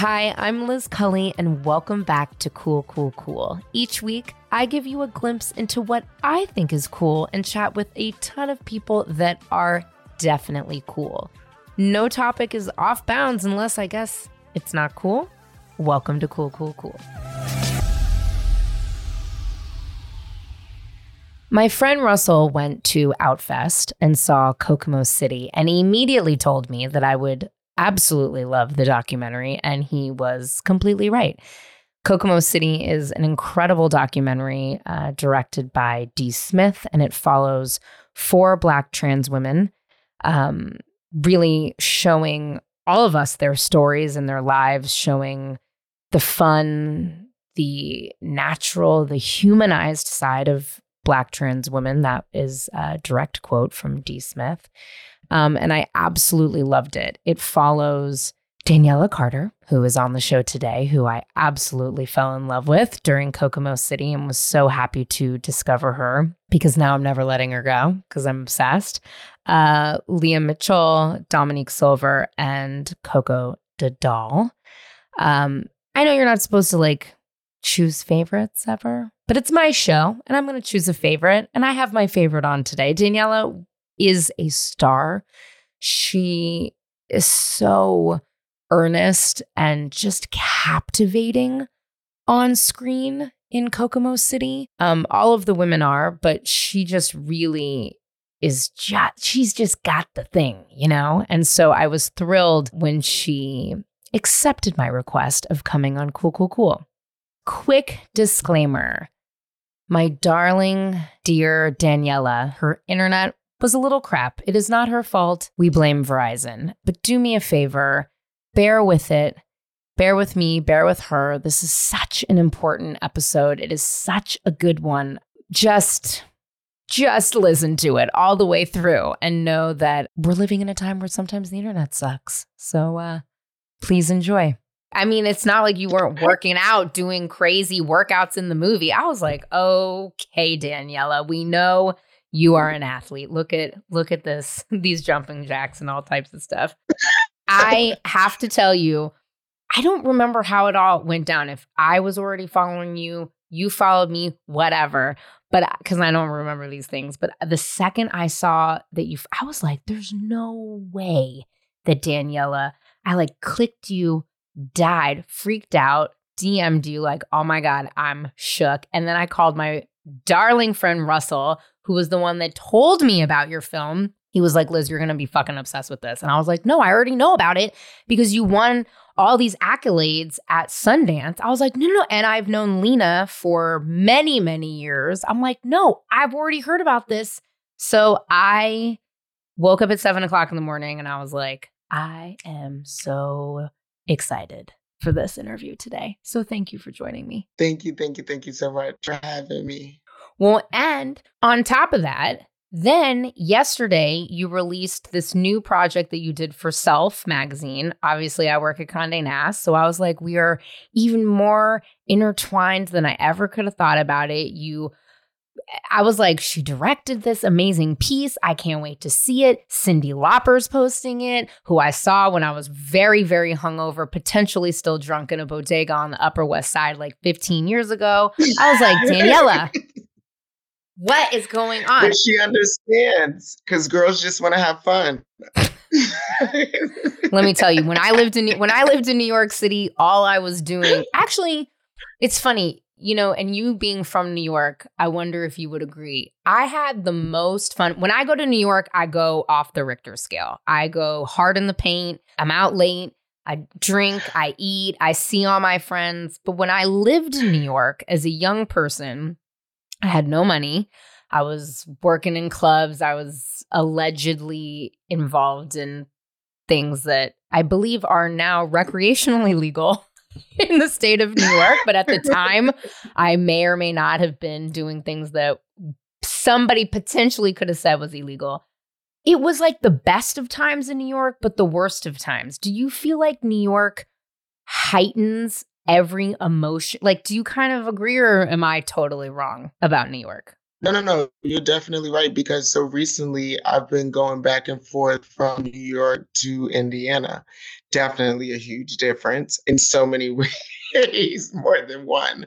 Hi, I'm Liz Cully, and welcome back to Cool, Cool, Cool. Each week, I give you a glimpse into what I think is cool and chat with a ton of people that are definitely cool. No topic is off bounds unless I guess it's not cool. Welcome to Cool, Cool, Cool. My friend Russell went to Outfest and saw Kokomo City, and he immediately told me that I would absolutely love the documentary, and he was completely right. Kokomo City is an incredible documentary uh, directed by D. Smith, and it follows four Black trans women, um, really showing all of us their stories and their lives, showing the fun, the natural, the humanized side of Black trans women. That is a direct quote from D. Smith. Um, and I absolutely loved it. It follows Daniella Carter, who is on the show today, who I absolutely fell in love with during Kokomo City and was so happy to discover her because now I'm never letting her go because I'm obsessed. Uh, Liyah Mitchell, Dominique Silver, and Coco Dadal. Um, I know you're not supposed to like choose favorites ever, but it's my show and I'm going to choose a favorite. And I have my favorite on today. Daniella is a star. She is so earnest and just captivating on screen in Kokomo City. Um, all of the women are, but she just really is just, she's just got the thing, you know? And so I was thrilled when she accepted my request of coming on Cool, Cool, Cool. Quick disclaimer my darling, dear Daniella, her internet was a little crap. It is not her fault. We blame Verizon. But do me a favor, bear with it. Bear with me, bear with her. This is such an important episode. It is such a good one. Just just listen to it all the way through and know that we're living in a time where sometimes the internet sucks. So uh please enjoy. I mean, it's not like you weren't working out, doing crazy workouts in the movie. I was like, okay, Daniella, we know you are an athlete. Look at look at this, these jumping jacks and all types of stuff. I have to tell you, I don't remember how it all went down. If I was already following you, you followed me, whatever. But because I don't remember these things, but uh, the second I saw that you, I was like, there's no way that Daniella, I like clicked you, died, freaked out, DM'd you, like, oh my God, I'm shook. And then I called my darling friend Russell, who was the one that told me about your film, he was like, Liz, you're going to be fucking obsessed with this. And I was like, no, I already know about it because you won all these accolades at Sundance. I was like, no, no. And I've known Lena for many, many years. I'm like, no, I've already heard about this. So I woke up at seven o'clock in the morning and I was like, I am so excited for this interview today. So thank you for joining me. Thank you, thank you, thank you so much for having me. Well, and on top of that, then yesterday you released this new project that you did for Self magazine. Obviously, I work at Condé Nast, so I was like, we are even more intertwined than I ever could have thought about it. You I was like, she directed this amazing piece. I can't wait to see it. Cyndi Lauper's posting it, who I saw when I was very, very hungover, potentially still drunk in a bodega on the Upper West Side like 15 years ago. I was like, Daniella, what is going on? But she understands because girls just want to have fun. Let me tell you, when I lived in when I lived in New York City, all I was doing actually, it's funny, you know, and you being from New York, I wonder if you would agree. I had the most fun when I go to New York. I go off the Richter scale. I go hard in the paint. I'm out late. I drink, I eat, I see all my friends. But when I lived in New York as a young person, I had no money. I was working in clubs. I was allegedly involved in things that I believe are now recreationally legal in the state of New York. But at the time, I may or may not have been doing things that somebody potentially could have said was illegal. It was like the best of times in New York, but the worst of times. Do you feel like New York heightens every emotion. Like, do you kind of agree or am I totally wrong about New York? No, no, no. You're definitely right because so recently I've been going back and forth from New York to Indiana. Definitely a huge difference in so many ways, more than one.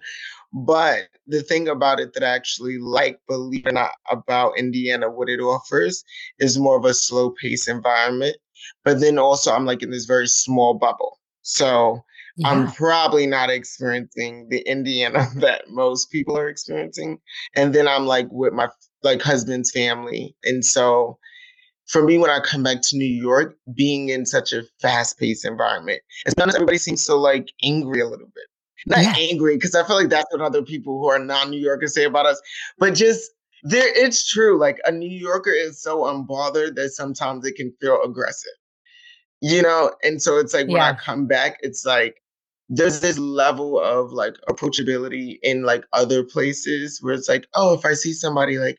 But the thing about it that I actually like, believe it or not, about Indiana, what it offers is more of a slow pace environment. But then also, I'm like in this very small bubble. So yeah. I'm probably not experiencing the Indiana that most people are experiencing. And then I'm like with my like husband's family. And so for me, when I come back to New York, being in such a fast paced environment, it's not as everybody seems so like angry a little bit not yeah. angry because I feel like that's what other people who are non New Yorkers say about us, but just there, it's true. Like a New Yorker is so unbothered that sometimes it can feel aggressive, you know? And so it's like when yeah. I come back, it's like there's this level of like approachability in like other places where it's like, oh, if I see somebody like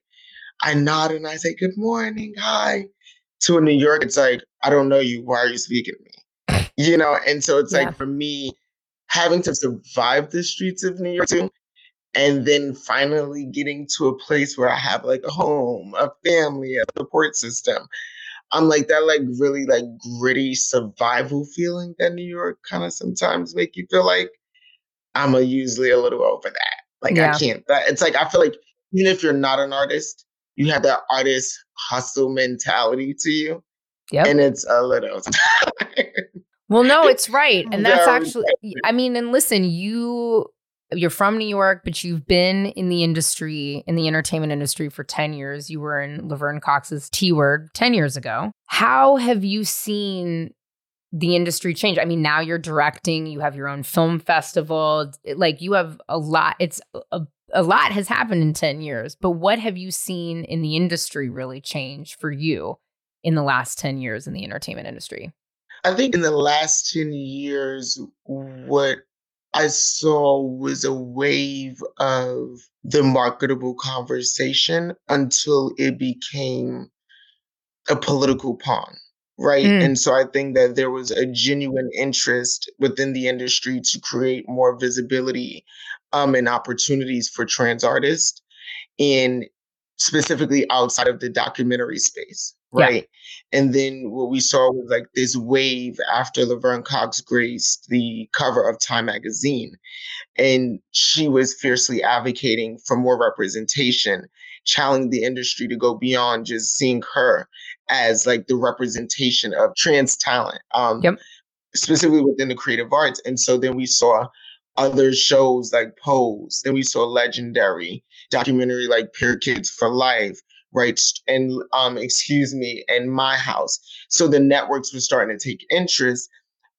I nod and I say, good morning, hi. To a New York, it's like, I don't know you. Why are you speaking to me? You know? And so it's yeah. like for me, having to survive the streets of New York too, and then finally getting to a place where I have like a home, a family, a support system. I'm like that like really like gritty survival feeling that New York kind of sometimes make you feel like I'm a usually a little over that. Like yeah. I can't that it's like I feel like even if you're not an artist, you have that artist hustle mentality to you. Yeah. And it's a little Well, no, it's right. And that's actually I mean, and listen, you you're from New York, but you've been in the industry, in the entertainment industry for 10 years. You were in Laverne Cox's T Word 10 years ago. How have you seen the industry change? I mean, now you're directing, you have your own film festival. Like you have a lot, it's a, a lot has happened in 10 years. But what have you seen in the industry really change for you in the last 10 years in the entertainment industry? I think in the last 10 years, what I saw was a wave of the marketable conversation until it became a political pawn, right? Mm. And so I think that there was a genuine interest within the industry to create more visibility um, and opportunities for trans artists in specifically outside of the documentary space right? Yeah. And then what we saw was like this wave after Laverne Cox graced the cover of Time magazine. And she was fiercely advocating for more representation, challenging the industry to go beyond just seeing her as like the representation of trans talent. Um, yep. Specifically within the creative arts. And so then we saw other shows like Pose. Then we saw legendary documentary like Pier Kids for Life right? And um, excuse me, and my house. So the networks were starting to take interest.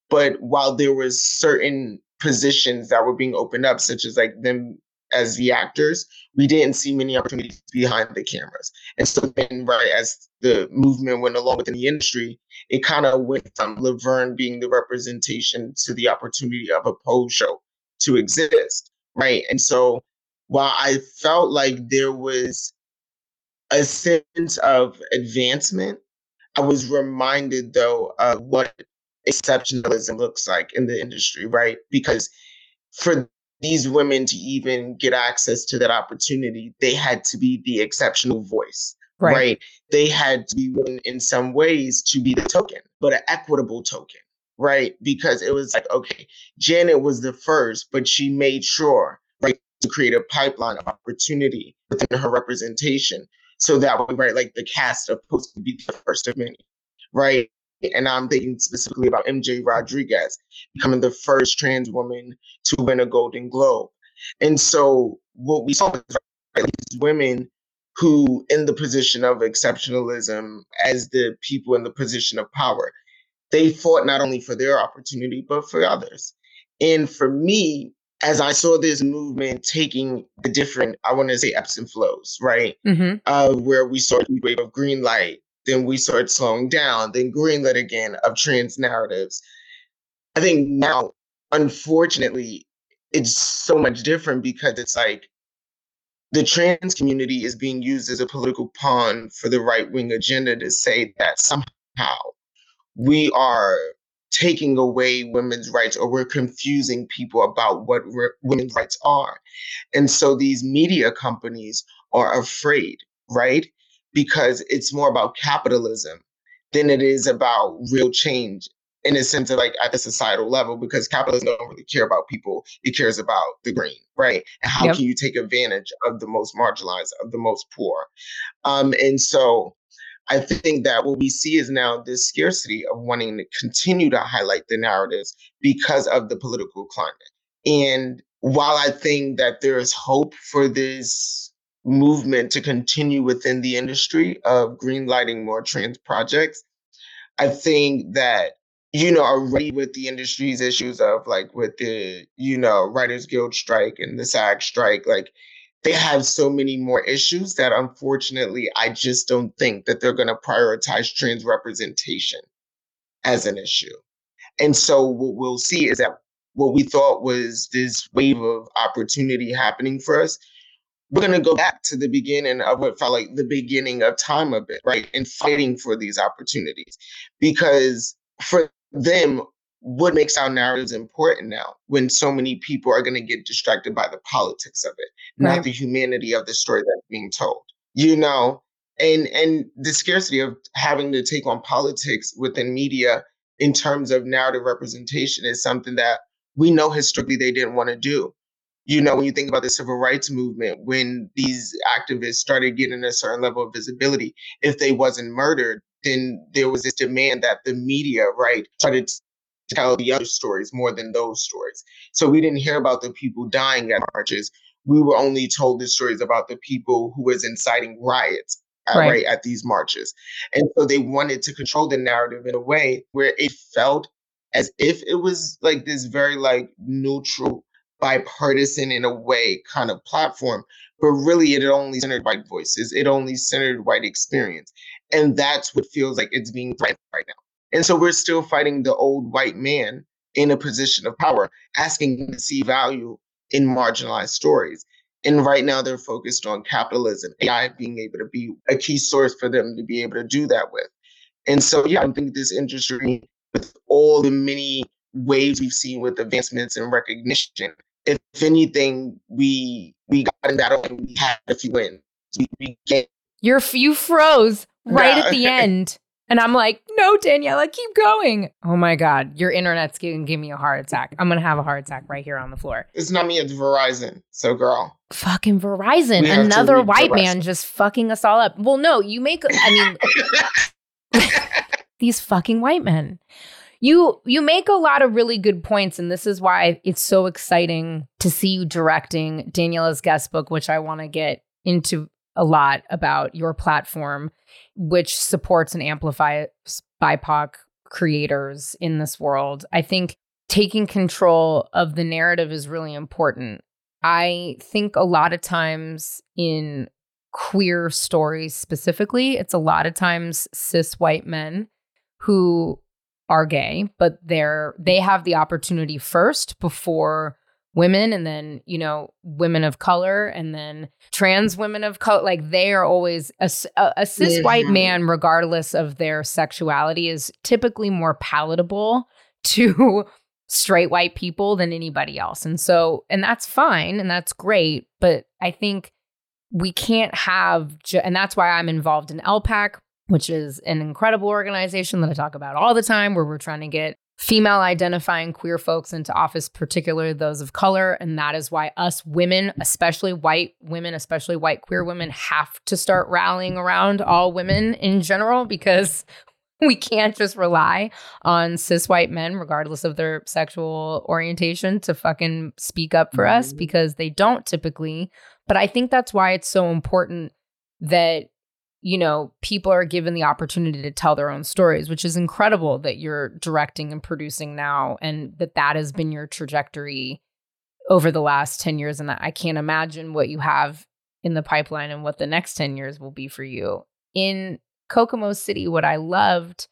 But while there was certain positions that were being opened up, such as like them as the actors, we didn't see many opportunities behind the cameras. And so then, right, as the movement went along within the industry, it kind of went from Laverne being the representation to the opportunity of a pose show to exist, right? And so while I felt like there was a sense of advancement. I was reminded though of what exceptionalism looks like in the industry, right? Because for these women to even get access to that opportunity, they had to be the exceptional voice, right? right? They had to be willing in some ways to be the token, but an equitable token, right? Because it was like, okay, Janet was the first, but she made sure, right, to create a pipeline of opportunity within her representation so that way, right, like the cast of Pose would be the first of many, right? And I'm thinking specifically about MJ Rodriguez becoming the first trans woman to win a Golden Globe. And so what we saw was right, these women who, in the position of exceptionalism, as the people in the position of power, they fought not only for their opportunity, but for others. And for me, as I saw this movement taking the different, I want to say ebbs and flows, right? Mm-hmm. Uh, where we saw a wave of green light, then we started slowing down, then green light again of trans narratives. I think now, unfortunately, it's so much different because it's like the trans community is being used as a political pawn for the right wing agenda to say that somehow we are taking away women's rights or we're confusing people about what re- women's rights are. And so these media companies are afraid, right? Because it's more about capitalism than it is about real change in a sense of like at the societal level because capitalism don't really care about people it cares about the green right and how yep. can you take advantage of the most marginalized of the most poor um and so i think that what we see is now this scarcity of wanting to continue to highlight the narratives because of the political climate. And while i think that there is hope for this movement to continue within the industry of greenlighting more trans projects i think that you know, already with the industry's issues of like with the, you know, Writers Guild strike and the SAG strike, like they have so many more issues that unfortunately I just don't think that they're going to prioritize trans representation as an issue. And so what we'll see is that what we thought was this wave of opportunity happening for us, we're going to go back to the beginning of what felt like the beginning of time a bit, right? And fighting for these opportunities. Because for them what makes our narratives important now when so many people are going to get distracted by the politics of it right. not the humanity of the story that's being told you know and and the scarcity of having to take on politics within media in terms of narrative representation is something that we know historically they didn't want to do you know when you think about the civil rights movement when these activists started getting a certain level of visibility if they wasn't murdered then there was this demand that the media, right, started to tell the other stories more than those stories. So we didn't hear about the people dying at marches. We were only told the stories about the people who was inciting riots right. right at these marches. And so they wanted to control the narrative in a way where it felt as if it was like this very like neutral bipartisan in a way kind of platform but really it only centered white voices it only centered white experience and that's what feels like it's being threatened right now. And so we're still fighting the old white man in a position of power, asking to see value in marginalized stories. And right now they're focused on capitalism, AI being able to be a key source for them to be able to do that with. And so, yeah, I think this industry, with all the many waves we've seen with advancements and recognition, if anything, we we got in battle and we had a few wins. We, we get you're you froze right at the end. And I'm like, no, Daniella, keep going. Oh my God, your internet's going to give me a heart attack. I'm going to have a heart attack right here on the floor. It's not me, it's Verizon. So, girl. Fucking Verizon. Another white man just fucking us all up. Well, no, you make, I mean, these fucking white men. You you make a lot of really good points, and this is why it's so exciting to see you directing Daniella's guest book, which I want to get into a lot about your platform, which supports and amplifies BIPOC creators in this world. I think taking control of the narrative is really important. I think a lot of times in queer stories specifically, it's a lot of times cis white men who are gay, but they're they have the opportunity first before women and then you know women of color and then trans women of color like they are always a, a, a cis white mm-hmm. man regardless of their sexuality is typically more palatable to straight white people than anybody else. And so and that's fine and that's great but i think we can't have ju- and that's why i'm involved in LPAC which is an incredible organization that i talk about all the time where we're trying to get female identifying queer folks into office, particularly those of color. And that is why us women, especially white women, especially white queer women, have to start rallying around all women in general because we can't just rely on cis white men, regardless of their sexual orientation, to fucking speak up for mm-hmm. us because they don't typically. But I think that's why it's so important that you know, people are given the opportunity to tell their own stories, which is incredible that you're directing and producing now and that that has been your trajectory over the last 10 years. And I can't imagine what you have in the pipeline and what the next 10 years will be for you. In Kokomo City, what I loved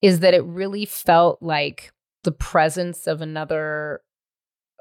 is that it really felt like the presence of another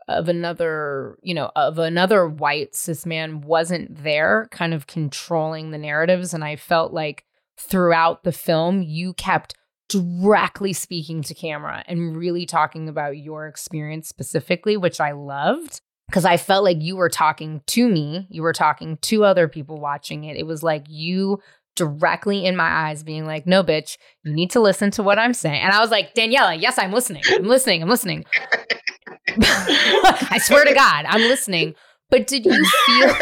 of another, you know, of another white cis man wasn't there, kind of controlling the narratives. And I felt like throughout the film, you kept directly speaking to camera and really talking about your experience specifically, which I loved because I felt like you were talking to me, you were talking to other people watching it. It was like you directly in my eyes being like, no, bitch, you need to listen to what I'm saying. And I was like, Daniella, yes, I'm listening. I'm listening. I'm listening. I swear to God, I'm listening. But did you feel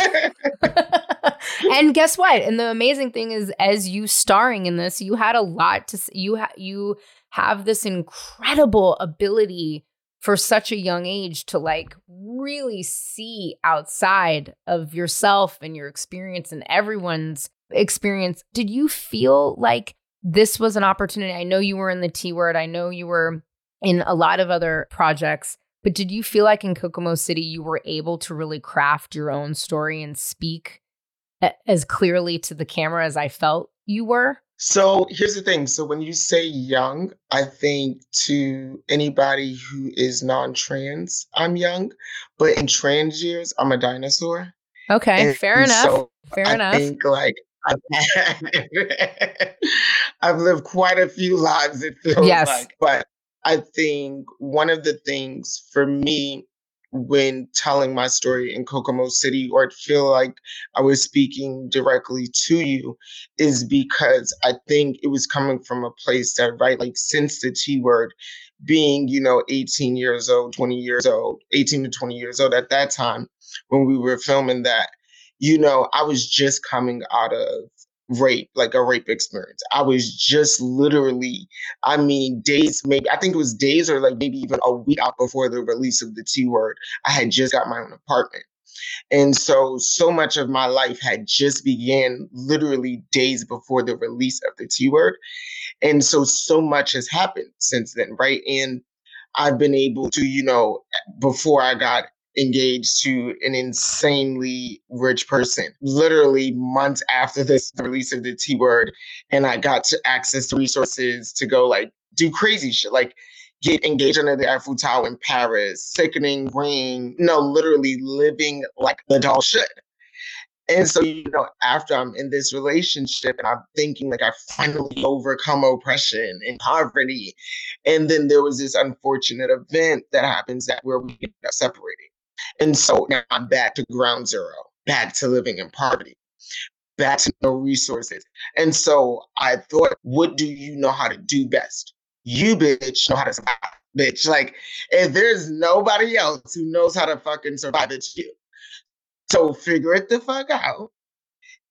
and guess what? And the amazing thing is, as you starring in this, you had a lot to you. Ha- you have this incredible ability for such a young age to like really see outside of yourself and your experience and everyone's experience. Did you feel like this was an opportunity? I know you were in the T word. I know you were in a lot of other projects. But did you feel like in Kokomo City you were able to really craft your own story and speak as clearly to the camera as I felt you were? So here's the thing. So when you say young, I think to anybody who is non-trans, I'm young, but in trans years, I'm a dinosaur. Okay, and fair enough. So fair I enough. I think like I've, I've lived quite a few lives. It feels yes. like, but I think one of the things for me when telling my story in Kokomo City, or it feel like I was speaking directly to you, is because I think it was coming from a place that, right, like since the T word, being, you know, 18 years old, 20 years old, 18 to 20 years old at that time when we were filming that, you know, I was just coming out of rape, like a rape experience. I was just literally, I mean, days, maybe, I think it was days or like maybe even a week out before the release of the T word. I had just got my own apartment. And so, so much of my life had just began literally days before the release of the T word. And so, so much has happened since then, right? And I've been able to, you know, before I got engaged to an insanely rich person literally months after this release of the T word and I got to access to resources to go like do crazy shit like get engaged under the Eiffel Tower in Paris sickening ring no literally living like the doll should and so, you know, after I'm in this relationship and I'm thinking like I finally overcome oppression and poverty. And then there was this unfortunate event that happens that where we get separated. And so now I'm back to ground zero, back to living in poverty, back to no resources. And so I thought, what do you know how to do best? You bitch know how to survive, bitch. Like, if there's nobody else who knows how to fucking survive, it's you. So figure it the fuck out.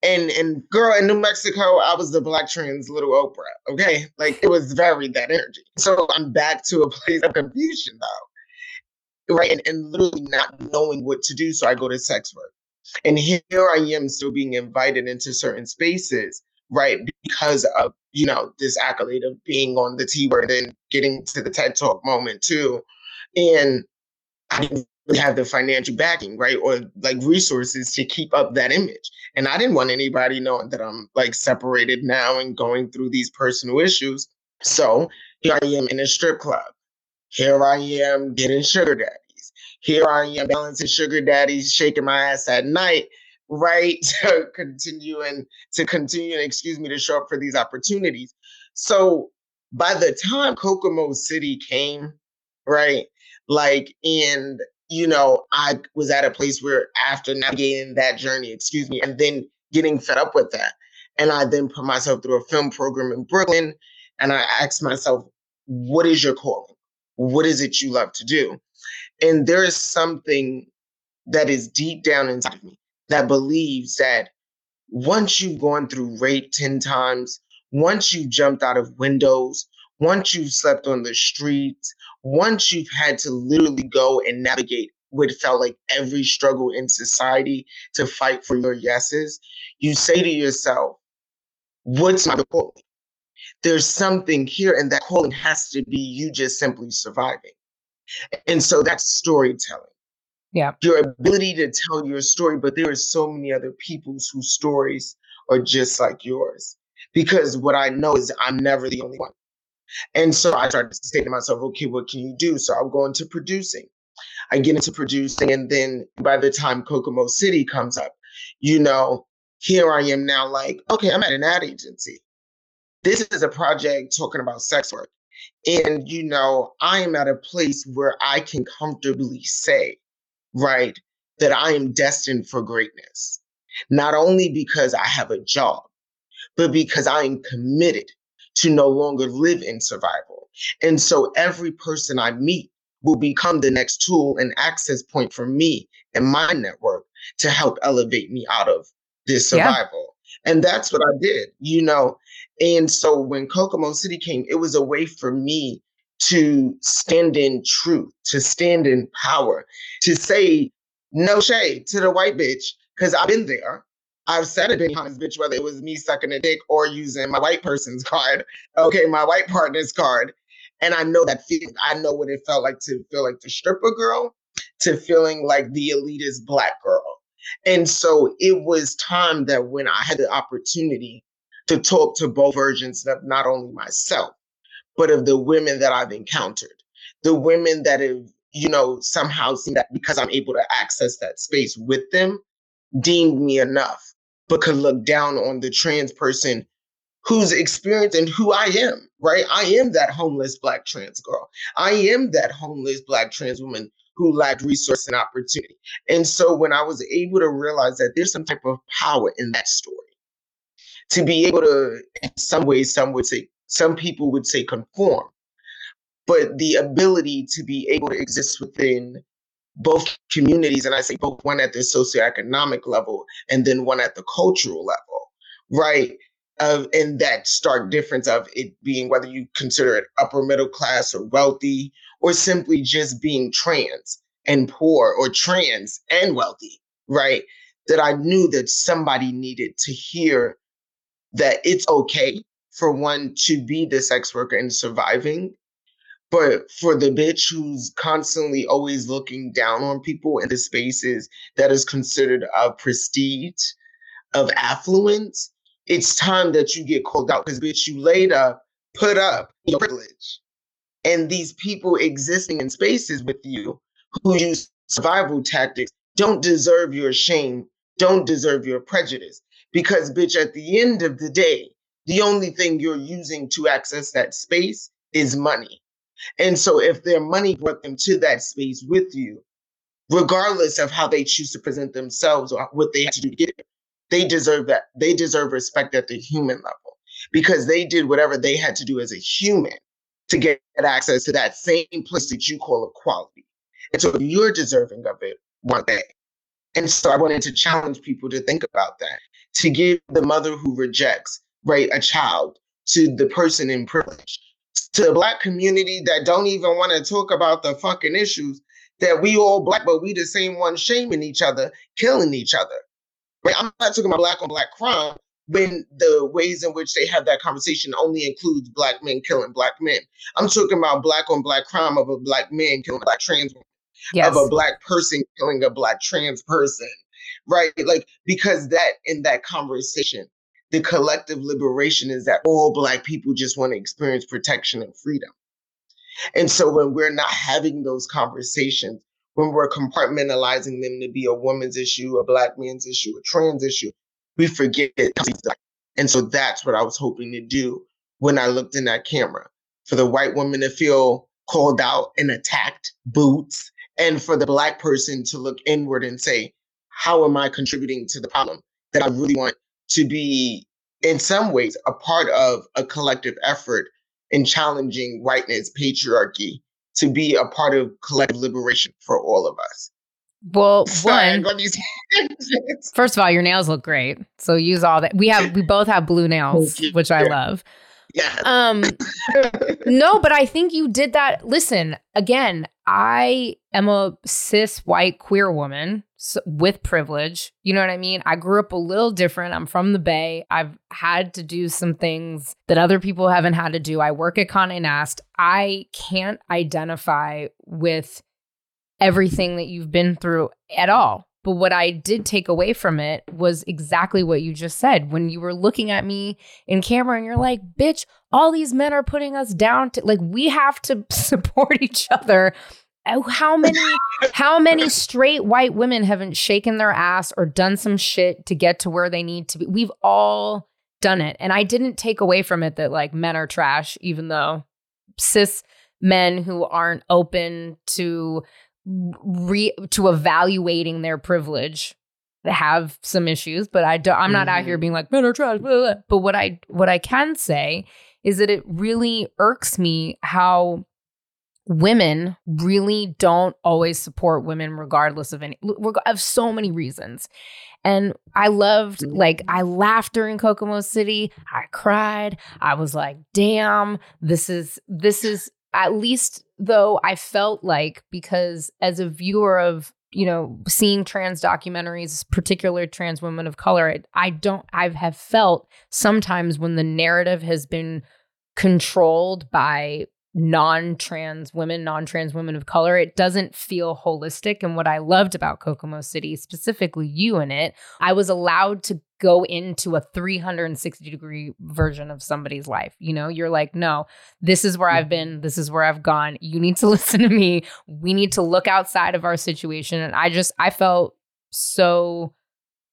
And and girl, in New Mexico, I was the black trans little Oprah. Okay. Like it was very that energy. So I'm back to a place of confusion though right? And, and literally not knowing what to do. So I go to sex work. And here I am still being invited into certain spaces, right? Because of, you know, this accolade of being on the T word and getting to the TED Talk moment too. And I didn't really have the financial backing, right? Or like resources to keep up that image. And I didn't want anybody knowing that I'm like separated now and going through these personal issues. So here I am in a strip club. Here I am getting sugar daddies. here I am balancing sugar daddies, shaking my ass at night, right? And to continue and excuse me to show up for these opportunities. So by the time Kokomo City came, right? Like, and you know, I was at a place where after navigating that journey, excuse me, and then getting fed up with that. And I then put myself through a film program in Brooklyn and I asked myself, what is your calling? What is it you love to do? And there is something that is deep down inside of me that believes that once you've gone through rape 10 times, once you've jumped out of windows, once you've slept on the streets, once you've had to literally go and navigate what felt like every struggle in society to fight for your yeses, you say to yourself, What's my calling? There's something here, and that calling has to be you just simply surviving. And so that's storytelling. Yeah. Your ability to tell your story, but there are so many other people's whose stories are just like yours. Because what I know is I'm never the only one. And so I started to say to myself, okay, what can you do? So I'll go into producing. I get into producing, and then by the time Kokomo City comes up, you know, here I am now, like, okay, I'm at an ad agency. This is a project talking about sex work. And, you know, I am at a place where I can comfortably say, right, that I am destined for greatness. Not only because I have a job, but because I am committed to no longer live in survival. And so every person I meet will become the next tool and access point for me and my network to help elevate me out of this survival. Yeah. And that's what I did, you know. And so when Kokomo City came, it was a way for me to stand in truth, to stand in power, to say no shade to the white bitch, because I've been there. I've said it behind this bitch, whether it was me sucking a dick or using my white person's card, okay, my white partner's card. And I know that feeling. I know what it felt like to feel like the stripper girl, to feeling like the elitist black girl. And so it was time that when I had the opportunity to talk to both versions of not only myself, but of the women that I've encountered, the women that have, you know, somehow seen that because I'm able to access that space with them, deemed me enough, but could look down on the trans person who's experienced and who I am, right? I am that homeless black trans girl. I am that homeless black trans woman who lacked resource and opportunity. And so when I was able to realize that there's some type of power in that story, to be able to, in some ways, some would say, some people would say conform, but the ability to be able to exist within both communities, and I say both one at the socioeconomic level and then one at the cultural level, right? Of in that stark difference of it being whether you consider it upper middle class or wealthy, or simply just being trans and poor or trans and wealthy, right? That I knew that somebody needed to hear that it's okay for one to be the sex worker and surviving but for the bitch who's constantly always looking down on people in the spaces that is considered of prestige, of affluence, it's time that you get called out because bitch, you laid up, put up your privilege. And these people existing in spaces with you who use survival tactics don't deserve your shame, don't deserve your prejudice. Because, bitch, at the end of the day, the only thing you're using to access that space is money. And so if their money brought them to that space with you, regardless of how they choose to present themselves or what they have to do to get it, they deserve that. They deserve respect at the human level because they did whatever they had to do as a human to get access to that same place that you call equality. And so you're deserving of it one day. And so I wanted to challenge people to think about that, to give the mother who rejects, right, a child to the person in privilege, to the black community that don't even want to talk about the fucking issues that we all black, but we the same ones shaming each other, killing each other. Right? I'm not talking about black on black crime when the ways in which they have that conversation only includes black men killing black men. I'm talking about black on black crime of a black man killing a black trans woman, yes. of a black person killing a black trans person. Right? Like, because that in that conversation, the collective liberation is that all Black people just want to experience protection and freedom. And so when we're not having those conversations, when we're compartmentalizing them to be a woman's issue, a Black man's issue, a trans issue, we forget. And so that's what I was hoping to do when I looked in that camera for the white woman to feel called out and attacked, boots, and for the Black person to look inward and say, How am I contributing to the problem that I really want to be, in some ways, a part of a collective effort in challenging whiteness, patriarchy, to be a part of collective liberation for all of us. Well, one, first of all, your nails look great. So use all that. We have, we both have blue nails, which I love. Yeah. Um, no, but I think you did that. Listen, again, I am a cis white queer woman with privilege. You know what I mean? I grew up a little different. I'm from the Bay. I've had to do some things that other people haven't had to do. I work at Condé Nast. I can't identify with everything that you've been through at all. But what I did take away from it was exactly what you just said. When you were looking at me in camera and you're like, bitch, all these men are putting us down to like, we have to support each other. Oh, how many, how many straight white women haven't shaken their ass or done some shit to get to where they need to be? We've all done it. And I didn't take away from it that like men are trash, even though cis men who aren't open to re to evaluating their privilege they have some issues, but I don't, I'm not mm-hmm. out here mm-hmm. being like men are trash. Blah, blah. But what I what I can say is that it really irks me how women really don't always support women regardless of any of so many reasons. And I loved mm-hmm. like I laughed during Kokomo City. I cried. I was like, "Damn, this is this is at least though I felt like because as a viewer of you know seeing trans documentaries particular trans women of color i don't i have felt sometimes when the narrative has been controlled by non-trans women, non-trans women of color. It doesn't feel holistic. And what I loved about Kokomo City, specifically you in it, I was allowed to go into a 360 degree version of somebody's life. You know, you're like, no, this is where I've mm-hmm. been, this is where I've gone. You need to listen to me. We need to look outside of our situation. And I just I felt so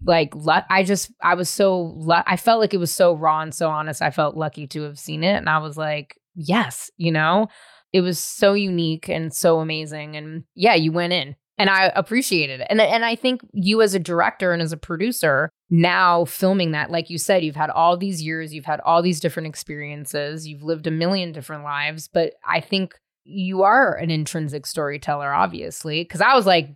like I just I was so I felt like it was so raw and so honest. I felt lucky to have seen it and I was like, yes, you know, it was so unique and so amazing. And yeah, you went in and I appreciated it. And, and I think you as a director and as a producer now filming that, like you said, you've had all these years, you've had all these different experiences, you've lived a million different lives. But I think you are an intrinsic storyteller, obviously, because I was like,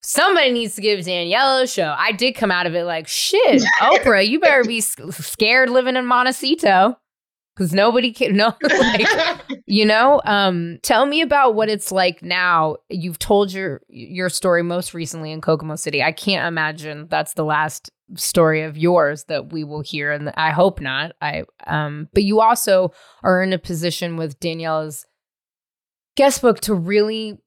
somebody needs to give Danielle a show. I did come out of it like, shit, Oprah, you better be scared living in Montecito because nobody can know like, you know um tell me about what it's like now. You've told your your story most recently in kokomo city. I can't imagine that's the last story of yours that we will hear and i hope not. I um but you also are in a position with danielle's guest book to really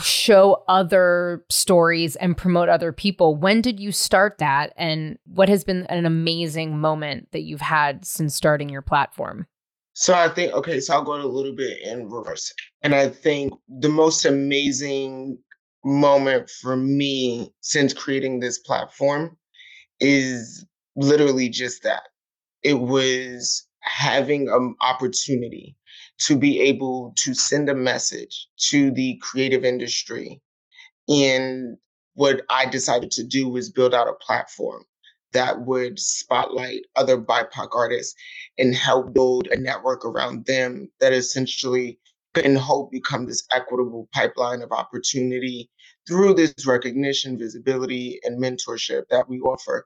show other stories and promote other people. When did you start that? And what has been an amazing moment that you've had since starting your platform? So I think, okay, so I'll go a little bit in reverse. And I think the most amazing moment for me since creating this platform is literally just that. It was having an opportunity to be able to send a message to the creative industry. And what I decided to do was build out a platform that would spotlight other BIPOC artists and help build a network around them that essentially could hope become this equitable pipeline of opportunity through this recognition, visibility, and mentorship that we offer.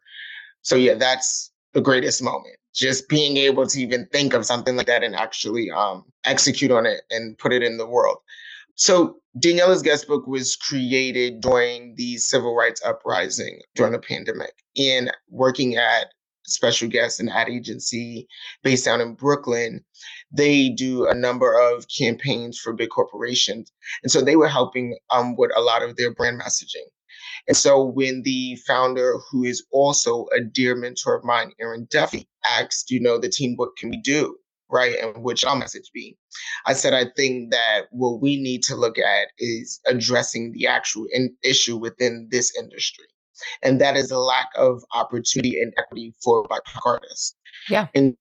So yeah, that's the greatest moment. Just being able to even think of something like that and actually um, execute on it and put it in the world. So Daniella's guest book was created during the civil rights uprising during the pandemic in working at special guest and ad agency based down in Brooklyn. They do a number of campaigns for big corporations. And so they were helping um, with a lot of their brand messaging. And so when the founder, who is also a dear mentor of mine, Erin Duffy, asked, you know, the team, what can we do? Right. And which our message be? I said, I think that what we need to look at is addressing the actual in- issue within this industry. And that is the lack of opportunity and equity for Black artists. Yeah. And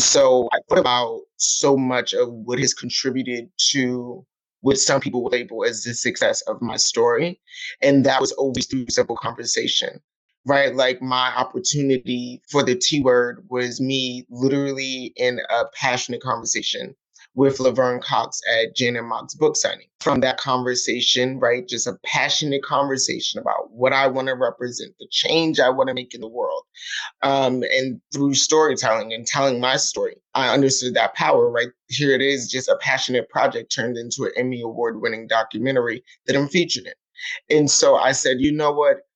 so I thought about so much of what has contributed to what some people will label as the success of my story. And that was always through simple conversation, right? Like my opportunity for the T word was me literally in a passionate conversation with Laverne Cox at Janet Mock's book signing. From that conversation, right, just a passionate conversation about what I want to represent, the change I want to make in the world. Um, and through storytelling and telling my story, I understood that power, right? Here it is, just a passionate project turned into an Emmy Award winning documentary that I'm featured in. And so I said, you know what?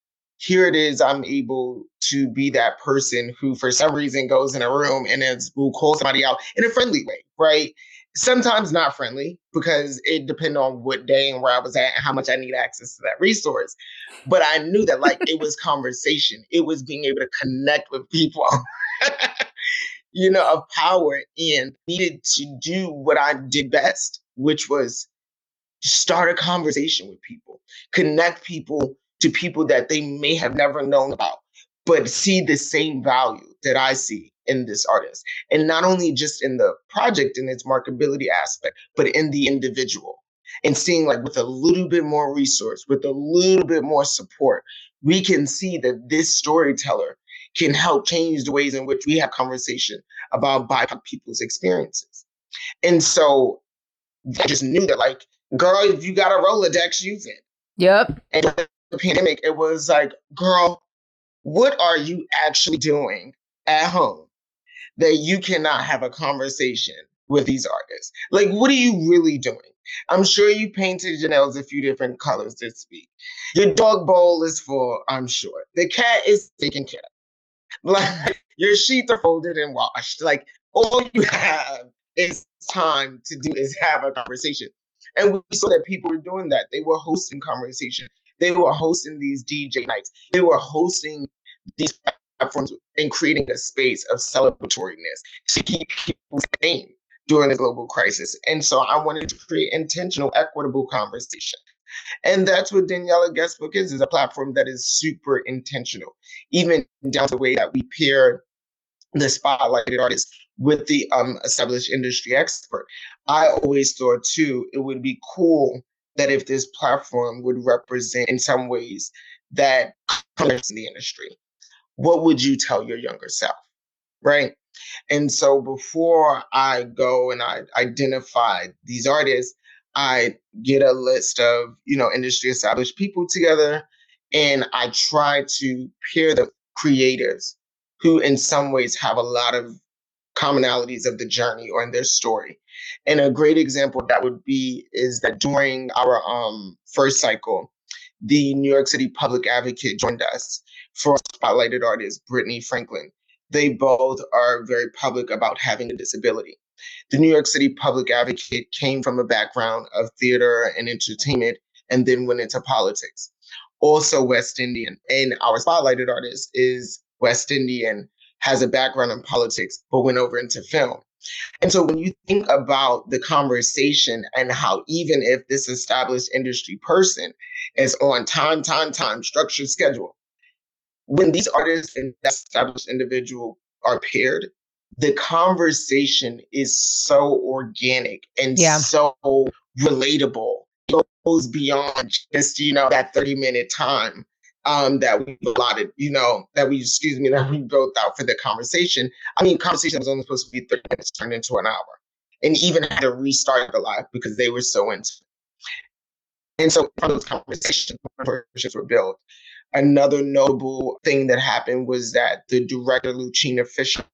Here it is i'm able to be that person who for some reason goes in a room and is, will call somebody out in a friendly way right sometimes not friendly because it depended on what day and where I was at and how much I need access to that resource. But I knew that like it was conversation. It was being able to connect with people, you know, of power and needed to do what I did best, which was start a conversation with people, connect people to people that they may have never known about, but see the same value that I see in this artist. And not only just in the project and its marketability aspect, but in the individual. And seeing like with a little bit more resource, with a little bit more support, we can see that this storyteller can help change the ways in which we have conversation about BIPOC people's experiences. And so I just knew that, like, girl, if you got a Rolodex, use it. Yep. And the pandemic, it was like, girl, what are you actually doing at home that you cannot have a conversation with these artists? Like, what are you really doing? I'm sure you painted Janelle's a few different colors this week. Your dog bowl is full, I'm sure. The cat is taken care of. Like your sheets are folded and washed. Like all you have is time to do is have a conversation. And we saw that people were doing that. They were hosting conversation. They were hosting these DJ nights. They were hosting these platforms and creating a space of celebratoriness to keep people sane during the global crisis. And so I wanted to create intentional, equitable conversation. And that's what Daniella Guestbook is, is a platform that is super intentional, even down to the way that we pair the spotlighted artists with the um, established industry expert. I always thought too, it would be cool that if this platform would represent in some ways that commerce in the industry, what would you tell your younger self? Right. And so before I go and I identify these artists, I get a list of, you know, industry established people together and I try to pair the creatives who in some ways have a lot of commonalities of the journey or in their story. And a great example that would be is that during our um, first cycle, the New York City Public Advocate joined us for spotlighted artist Brittany Franklin. They both are very public about having a disability. The New York City Public Advocate came from a background of theater and entertainment and then went into politics. Also West Indian. And our spotlighted artist is West Indian, has a background in politics, but went over into film. And so when you think about the conversation and how even if this established industry person is on time, time, time, structured schedule, when these artists and that established individual are paired, the conversation is so organic and yeah. so relatable. It goes beyond just, you know, that 30 minute time um, that we allotted, you know, that we, excuse me, that we built out for the conversation. I mean, conversation was only supposed to be 30 minutes, turned into an hour. And even had to restart the live because they were so into it. And so from those conversations, partnerships were built. Another notable thing that happened was that the director, Lucina Fisher,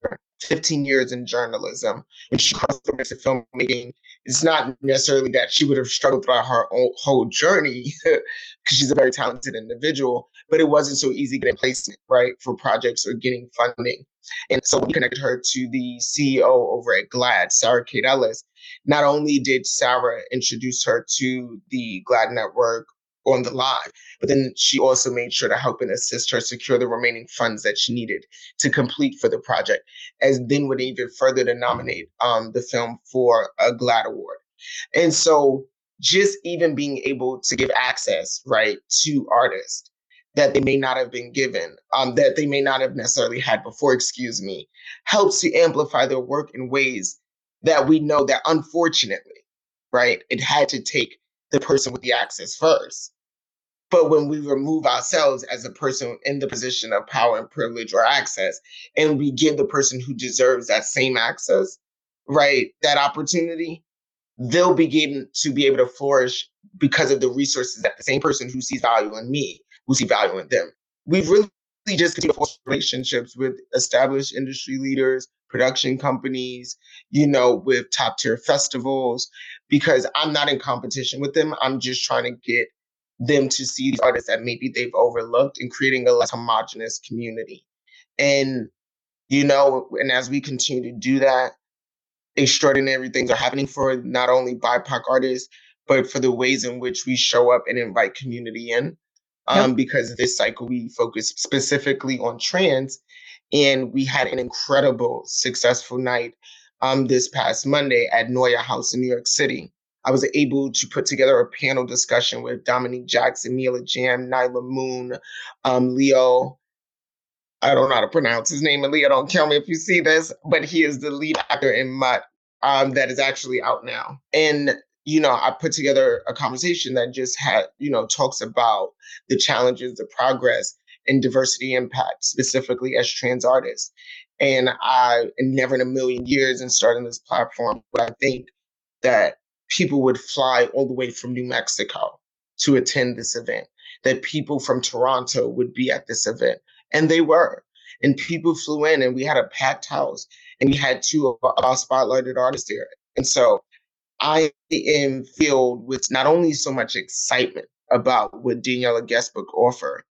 15 years in journalism, when she crossed over to filmmaking, it's not necessarily that she would have struggled throughout her whole journey because she's a very talented individual, but it wasn't so easy getting placement, right, for projects or getting funding. And so we connected her to the CEO over at GLAAD, Sarah Kate Ellis. Not only did Sarah introduce her to the GLAAD network on the live. But then she also made sure to help and assist her secure the remaining funds that she needed to complete for the project, as then would even further to nominate um, the film for a GLAAD award. And so just even being able to give access, right, to artists that they may not have been given, um, that they may not have necessarily had before, excuse me, helps to amplify their work in ways that we know that unfortunately, right, it had to take the person with the access first. But when we remove ourselves as a person in the position of power and privilege or access, and we give the person who deserves that same access, right, that opportunity, they'll begin to be able to flourish because of the resources that the same person who sees value in me value in them. We've really just continued to force relationships with established industry leaders, production companies, you know, with top tier festivals, because I'm not in competition with them. I'm just trying to get them to see these artists that maybe they've overlooked and creating a less homogenous community. And, you know, and as we continue to do that, extraordinary things are happening for not only BIPOC artists, but for the ways in which we show up and invite community in. Um, yep. Because this cycle, we focused specifically on trans, and we had an incredible, successful night um, this past Monday at Noya House in New York City. I was able to put together a panel discussion with Dominique Jackson, Mila Jam, Nyla Moon, um, Leo, I don't know how to pronounce his name, and Leah, don't kill me if you see this, but he is the lead actor in Mutt um, that is actually out now. And, you know, I put together a conversation that just had, you know, talks about the challenges, the progress, and diversity impact, specifically as trans artists. And I never in a million years in starting this platform, but I think that people would fly all the way from New Mexico to attend this event, that people from Toronto would be at this event. And they were. And people flew in and we had a packed house and we had two of our spotlighted artists there. And so I am filled with not only so much excitement about what Daniella Guestbook offer,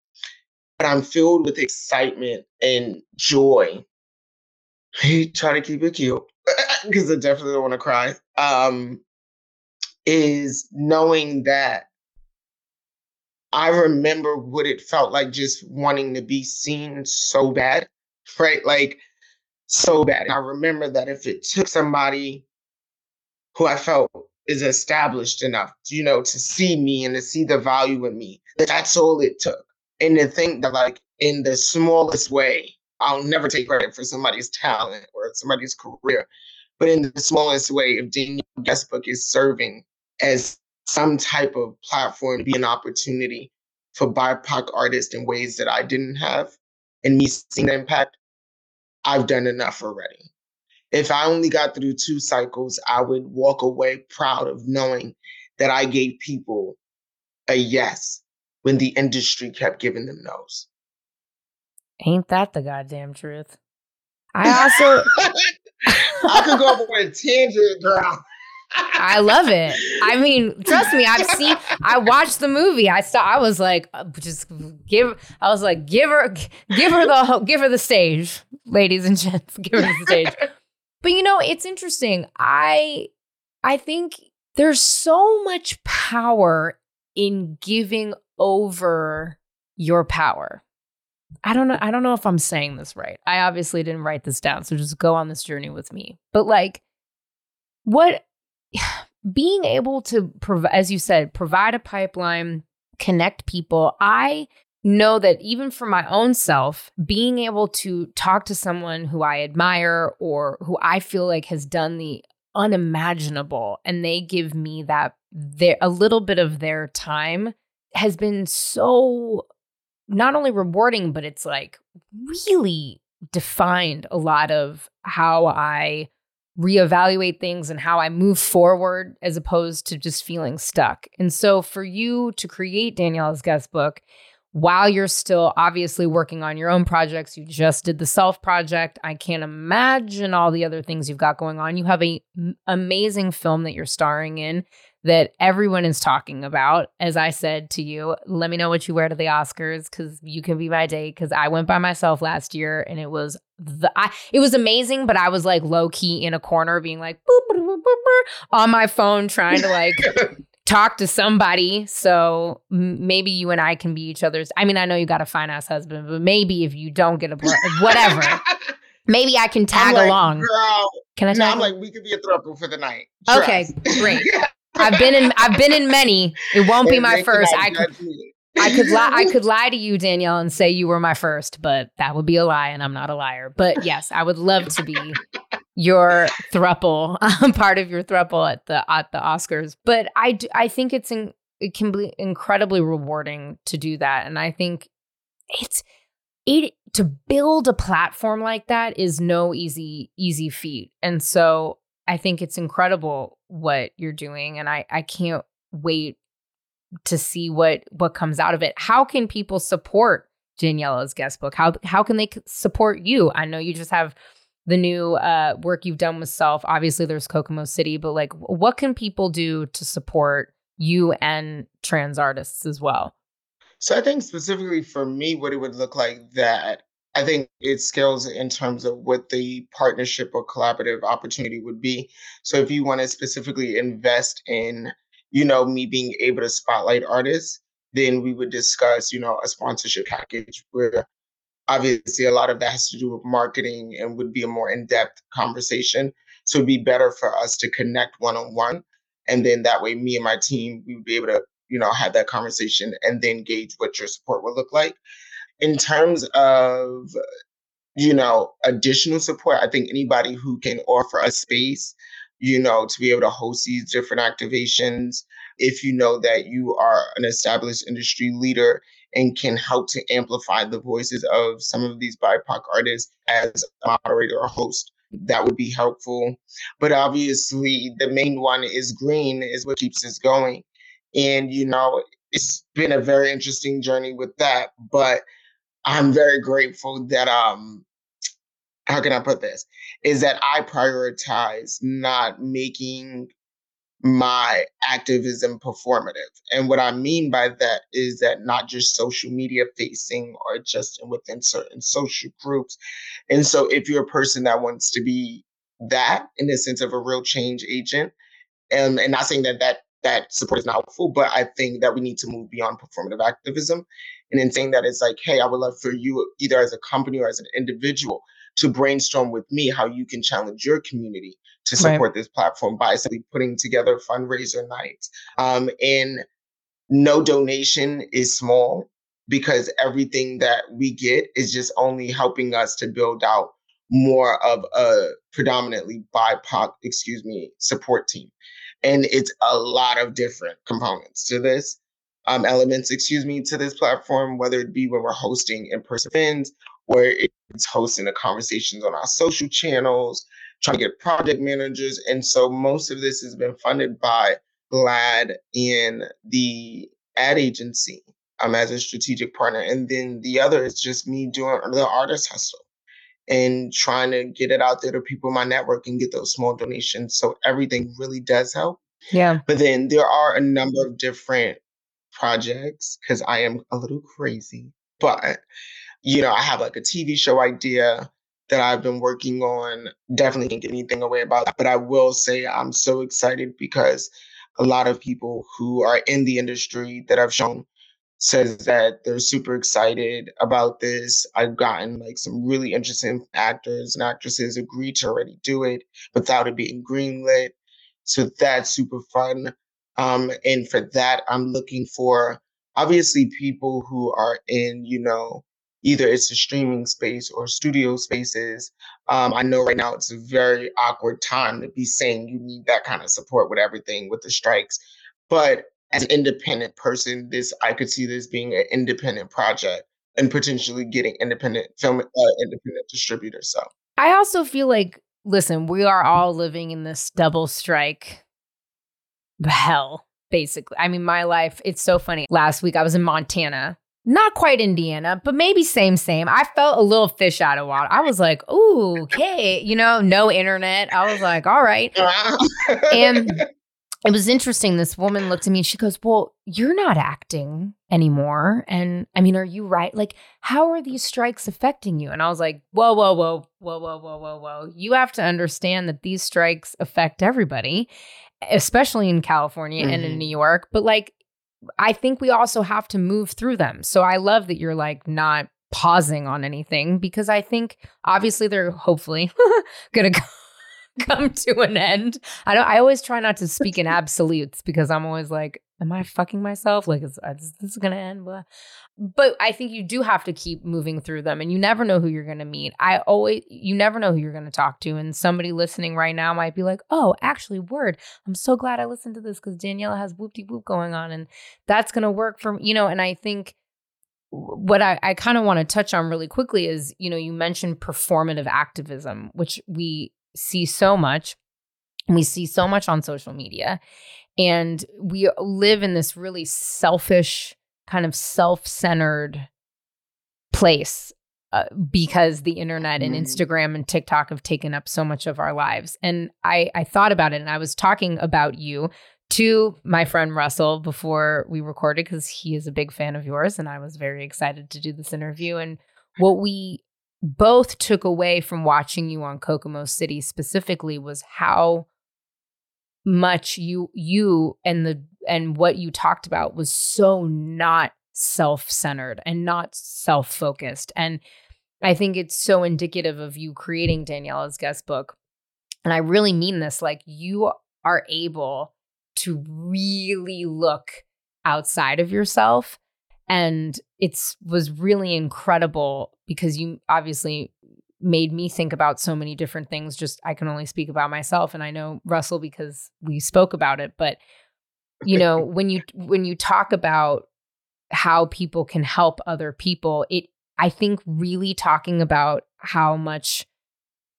but I'm filled with excitement and joy. Try to keep it cute because I definitely don't want to cry. Um, is knowing that I remember what it felt like just wanting to be seen so bad, right? Like so bad. I remember that if it took somebody who I felt is established enough, you know, to see me and to see the value in me, that that's all it took. And to think that, like, in the smallest way, I'll never take credit for somebody's talent or somebody's career, but in the smallest way, if Daniella Guestbook is serving as some type of platform, be an opportunity for BIPOC artists in ways that I didn't have, and me seeing the impact, I've done enough already. If I only got through two cycles, I would walk away proud of knowing that I gave people a yes when the industry kept giving them no's. Ain't that the goddamn truth? I also I could go on a tangent, girl. I love it. I mean, trust me, I've seen. I watched the movie. I saw. I was like, uh, just give. I was like, give her, give her the, give her the stage, ladies and gents. Give her the stage. But you know, it's interesting. I, I think there's so much power in giving over your power. I don't know. I don't know if I'm saying this right. I obviously didn't write this down, so just go on this journey with me. But like, what being able to provide, as you said, provide a pipeline, connect people. I know that even for my own self, being able to talk to someone who I admire or who I feel like has done the unimaginable and they give me that their a little bit of their time has been so not only rewarding but it's like really defined a lot of how I reevaluate things and how I move forward as opposed to just feeling stuck. And so for you to create Daniella's Guestbook while you're still obviously working on your own projects, you just did the self project. I can't imagine all the other things you've got going on. You have a amazing film that you're starring in that everyone is talking about. As I said to you, let me know what you wear to the Oscars because you can be my date. Because I went by myself last year and it was the I, it was amazing, but I was like low key in a corner, being like boop, boop, boop, on my phone, trying to like. talk to somebody so maybe you and I can be each other's. I mean, I know you got a fine ass husband, but maybe if you don't get a whatever, maybe I can tag like, along. Girl, can I? No, I'm like we could be a throuple for the night. Trust. Okay, great. I've been in I've been in many. It won't be my first. I could I could lie I could lie to you, Danielle, and say you were my first, but that would be a lie, and I'm not a liar. But yes, I would love to be your thruple, um, part of your thruple at the at the Oscars. But I do, I think it's in, it can be incredibly rewarding to do that, and I think it's it to build a platform like that is no easy easy feat, and so I think it's incredible what you're doing and I I can't wait to see what what comes out of it. How can people support Daniella's Guestbook? How how can they support you? I know you just have the new uh, work you've done with self. Obviously, there's Kokomo City, but like, what can people do to support you and trans artists as well? So I think specifically for me, what it would look like that I think it scales in terms of what the partnership or collaborative opportunity would be. So if you want to specifically invest in, you know, me being able to spotlight artists, then we would discuss, you know, a sponsorship package where obviously a lot of that has to do with marketing and would be a more in-depth conversation. So it'd be better for us to connect one-on-one. And then that way me and my team, we would be able to, you know, have that conversation and then gauge what your support would look like. in terms of you know additional support i think anybody who can offer a space you know to be able to host these different activations if you know that you are an established industry leader and can help to amplify the voices of some of these bipoc artists as a moderator or host that would be helpful but obviously the main one is green is what keeps us going and you know it's been a very interesting journey with that but i'm very grateful that um how can I put this? Is that I prioritize not making my activism performative. And what I mean by that is that not just social media facing or just within certain social groups. And so if you're a person that wants to be that in the sense of a real change agent, and, and not saying that that that support is not helpful, but I think that we need to move beyond performative activism and in saying that it's like, hey, I would love for you either as a company or as an individual to brainstorm with me how you can challenge your community to support right. this platform by simply putting together fundraiser nights. Um, and no donation is small because everything that we get is just only helping us to build out more of a predominantly BIPOC, excuse me, support team. And it's a lot of different components to this, um, elements, excuse me, to this platform, whether it be when we're hosting in person events where it's hosting the conversations on our social channels, trying to get project managers. And so most of this has been funded by GLAAD and the ad agency um, as a strategic partner. And then the other is just me doing the artist hustle and trying to get it out there to people in my network and get those small donations. So everything really does help. Yeah. But then there are a number of different projects because I am a little crazy, but you know, I have like a TV show idea that I've been working on. Definitely can't get anything away about that. But I will say I'm so excited because a lot of people who are in the industry that I've shown says that they're super excited about this. I've gotten like some really interesting actors and actresses agree to already do it without it being greenlit. So that's super fun. Um, and for that, I'm looking for obviously people who are in, you know, either it's a streaming space or studio spaces. Um, I know right now it's a very awkward time to be saying you need that kind of support with everything with the strikes. But as an independent person, this I could see this being an independent project and potentially getting independent film, uh, independent distributors. So I also feel like, listen, we are all living in this double strike hell basically. I mean, my life, it's so funny. Last week I was in Montana not quite Indiana, but maybe same, same. I felt a little fish out of water. I was like, ooh, okay, you know, no internet. I was like, all right. and it was interesting. This woman looked at me and she goes, Well, you're not acting anymore. And I mean, are you right? Like, how are these strikes affecting you? And I was like, Whoa, whoa, whoa, whoa, whoa, whoa, whoa, whoa. You have to understand that these strikes affect everybody, especially in California mm-hmm. and in mm-hmm. New York. But like, I think we also have to move through them. So I love that you're like not pausing on anything because I think obviously they're hopefully going to come to an end. I don't I always try not to speak in absolutes because I'm always like am I fucking myself? Like is, is this going to end? Blah. But I think you do have to keep moving through them and you never know who you're going to meet. I always you never know who you're going to talk to and somebody listening right now might be like, "Oh, actually word. I'm so glad I listened to this cuz Daniella has whoop de whoop going on and that's going to work for you know, and I think what I, I kind of want to touch on really quickly is, you know, you mentioned performative activism, which we see so much. We see so much on social media. And we live in this really selfish, kind of self centered place uh, because the internet and mm. Instagram and TikTok have taken up so much of our lives. And I, I thought about it and I was talking about you to my friend Russell before we recorded because he is a big fan of yours. And I was very excited to do this interview. And what we both took away from watching you on Kokomo City specifically was how much you you and the and what you talked about was so not self-centered and not self-focused. And I think it's so indicative of you creating Daniella's guest book. And I really mean this like you are able to really look outside of yourself. And it's was really incredible because you obviously made me think about so many different things. Just I can only speak about myself and I know Russell because we spoke about it, but you know, when you when you talk about how people can help other people, it I think really talking about how much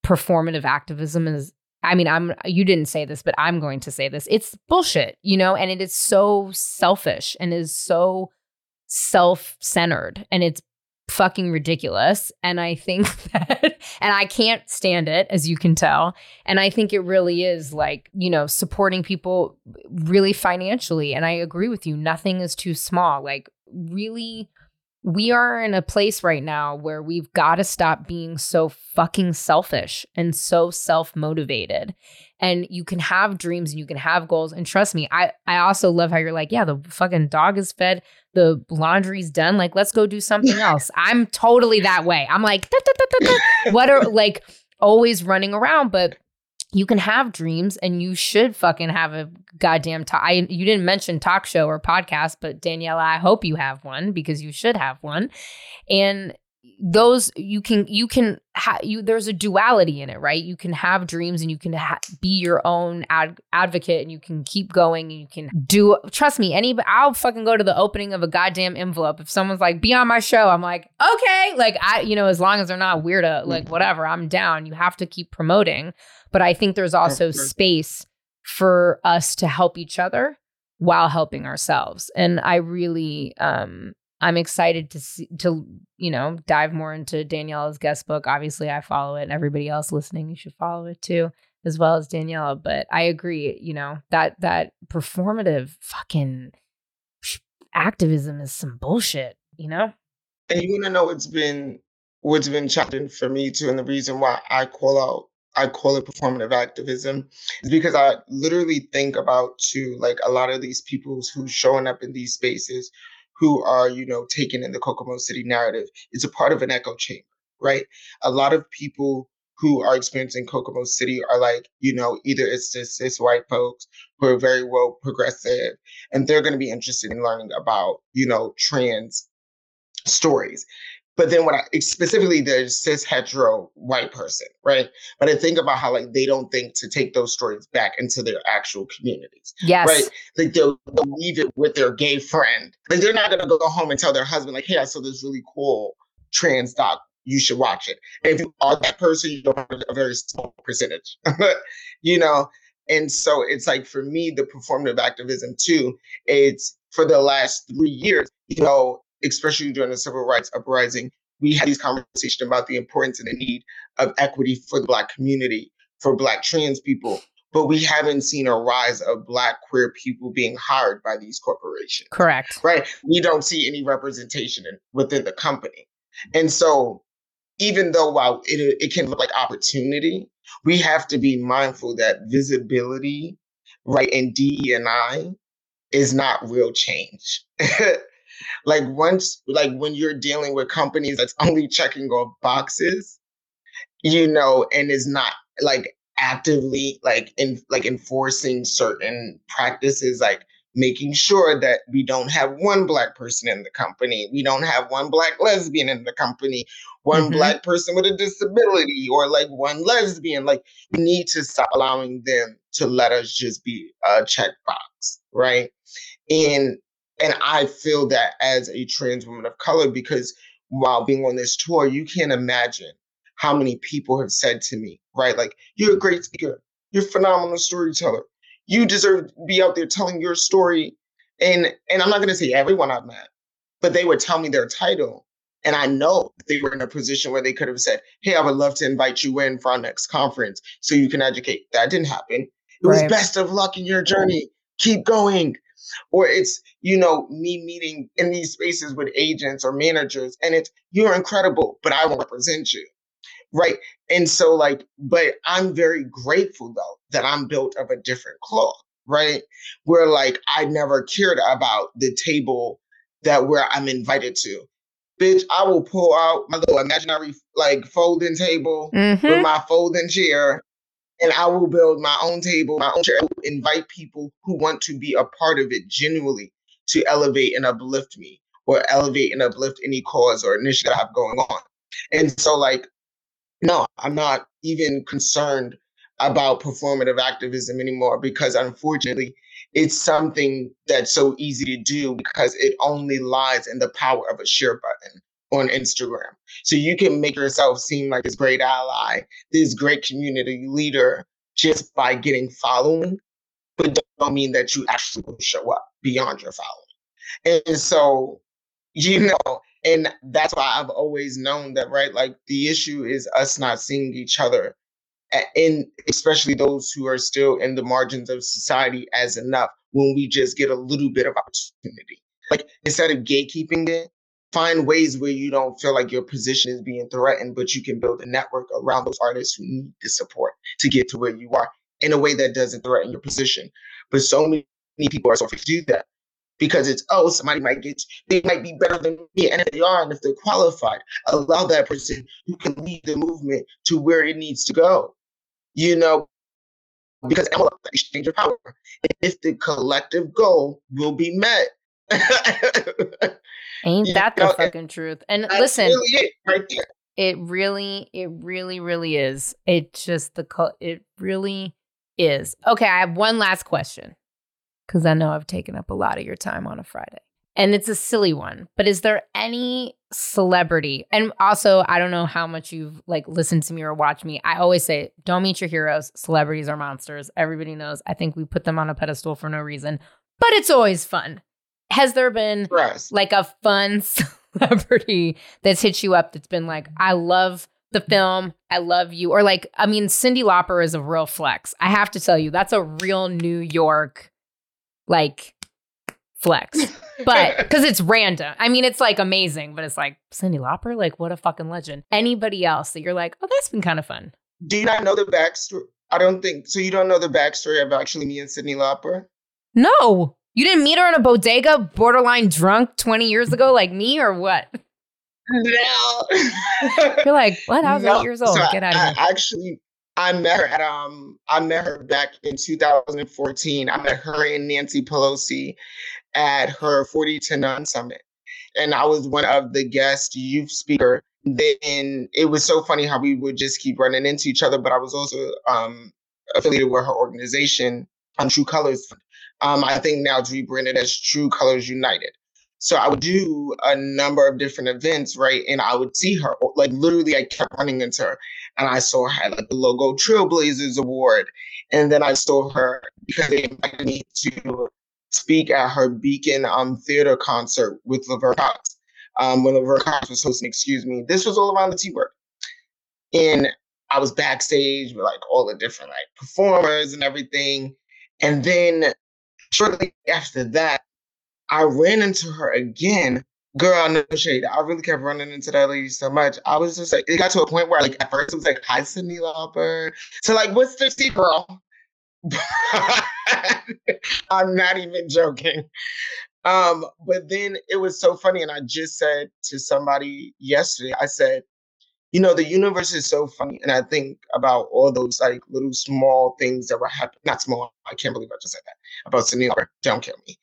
performative activism is I mean, I'm you didn't say this, but I'm going to say this. It's bullshit, you know, and it is so selfish and is so self-centered and it's fucking ridiculous. And I think that, and I can't stand it, as you can tell. And I think it really is like, you know, supporting people really financially. And I agree with you. Nothing is too small. Like, really we are in a place right now where we've got to stop being so fucking selfish and so self-motivated. And you can have dreams and you can have goals. And trust me, I I also love how you're like, yeah, the fucking dog is fed, the laundry's done. Like, let's go do something else. I'm totally that way. I'm like, what are like always running around, but you can have dreams and you should fucking have a goddamn talk. I, you didn't mention talk show or podcast, but Daniella, I hope you have one because you should have one. And those you can you can ha- you there's a duality in it right? You can have dreams and you can ha- be your own ad- advocate and you can keep going and you can do trust me any I'll fucking go to the opening of a goddamn envelope. If someone's like be on my show I'm like okay. Like I you know as long as they're not weirdo like whatever I'm down. You have to keep promoting. But I think there's also space for us to help each other while helping ourselves. And I really um I'm excited to see to you know dive more into Daniella's guest book. Obviously, I follow it, and everybody else listening, you should follow it too, as well as Daniella. But I agree, you know that that performative fucking activism is some bullshit, you know. And you want to know what's been what's been challenging for me too, and the reason why I call out I call it performative activism is because I literally think about too like a lot of these people who's showing up in these spaces who are, you know, taken in the Kokomo City narrative. It's a part of an echo chamber, right? A lot of people who are experiencing Kokomo City are like, you know, either it's just cis white folks who are very well progressive, and they're going to be interested in learning about, you know, trans stories. But then when I specifically the cis hetero white person, right? But I think about how like they don't think to take those stories back into their actual communities. Yes. Right. Like they'll, they'll leave it with their gay friend. Like they're not gonna go home and tell their husband, like, hey, I saw this really cool trans doc. You should watch it. And if you are that person, you don't have a very small percentage. you know? And so it's like for me, the performative activism too, it's for the last three years, you know, especially during the civil rights uprising, we had these conversations about the importance and the need of equity for the Black community, for Black trans people. But we haven't seen a rise of Black queer people being hired by these corporations. Correct. Right. We don't see any representation in, within the company. And so, even though while it, it can look like opportunity, we have to be mindful that visibility, right, and DE and I is not real change. like once like when you're dealing with companies that's only checking off boxes you know and is not like actively like in like enforcing certain practices like making sure that we don't have one black person in the company we don't have one black lesbian in the company one mm-hmm. black person with a disability or like one lesbian like we need to stop allowing them to let us just be a checkbox right and and I feel that as a trans woman of color, because while being on this tour, you can't imagine how many people have said to me, right? Like, you're a great speaker, you're a phenomenal storyteller. You deserve to be out there telling your story. And and I'm not gonna say everyone I've met, but they would tell me their title. And I know they were in a position where they could have said, Hey, I would love to invite you in for our next conference so you can educate. That didn't happen. It right. was best of luck in your journey. Keep going or it's you know me meeting in these spaces with agents or managers and it's you're incredible but i won't represent you. Right? And so like but i'm very grateful though that i'm built of a different cloth right? Where like i never cared about the table that where i'm invited to. Bitch i will pull out my little imaginary like folding table mm-hmm. with my folding chair and I will build my own table, my own chair, invite people who want to be a part of it genuinely to elevate and uplift me. or elevate and uplift any cause or initiative I have going on. And so, like, no, I'm not even concerned about performative activism anymore because unfortunately, it's something that's so easy to do because it only lies in the power of a share button on Instagram. So you can make yourself seem like this great ally, this great community leader just by getting following, but don't mean that you actually will show up beyond your following. And so, you know, and that's why I've always known that, right? Like the issue is us not seeing each other and especially those who are still in the margins of society as enough when we just get a little bit of opportunity. Like instead of gatekeeping it, find ways where you don't feel like your position is being threatened, but you can build a network around those artists who need the support to get to where you are in a way that doesn't threaten your position. But so many people are so afraid to do that because it's oh somebody might get they might be better than me and if they are and if they're qualified allow that person who can lead the movement to where it needs to go you know because exchange of power if the collective goal will be met Ain't that the know, fucking truth? And listen, really it, right it really, it really, really is. It just the it really is. Okay, I have one last question because I know I've taken up a lot of your time on a Friday, and it's a silly one. But is there any celebrity? And also, I don't know how much you've like listened to me or watched me. I always say, don't meet your heroes. Celebrities are monsters. Everybody knows. I think we put them on a pedestal for no reason, but it's always fun has there been yes. like a fun celebrity that's hit you up that's been like, I love the film, I love you, or like, I mean, Cyndi Lauper is a real flex. I have to tell you, that's a real New York like flex. But because it's random. I mean, it's like amazing, but it's like Cyndi Lauper, like what a fucking legend. Anybody else that you're like, oh, that's been kind of fun. Do you not know the backstory? I don't think so. You don't know the backstory of actually me and Cyndi Lauper? No. You didn't meet her in a bodega, borderline drunk 20 years ago, like me, or what? No. You're like, what? I was no. eight years old. So Get out of here. actually, I met her at um I met her back in 2014. I met her and Nancy Pelosi at her 40 to none summit. And I was one of the guest youth speaker. Then it was so funny how we would just keep running into each other. But I was also um affiliated with her organization on True Colors um, I think now to rebranded as True Colors United. So I would do a number of different events, right? And I would see her, like literally, I kept running into her, and I saw her like the Logo Trailblazers Award, and then I saw her because they invited me to speak at her Beacon um theater concert with Laverne Cox. Um, when Laverne Cox was hosting, excuse me, this was all around the T word, and I was backstage with like all the different like performers and everything, and then shortly after that, I ran into her again. Girl, no shade. I really kept running into that lady so much. I was just like, it got to a point where, like, at first it was like, "Hi, Cyndi Lauper." So, like, what's the tea, girl? I'm not even joking. Um, but then it was so funny, and I just said to somebody yesterday, I said, you know, the universe is so funny. And I think about all those like little small things that were happening. Not small, I can't believe I just said that about Sunil. Don't kill me.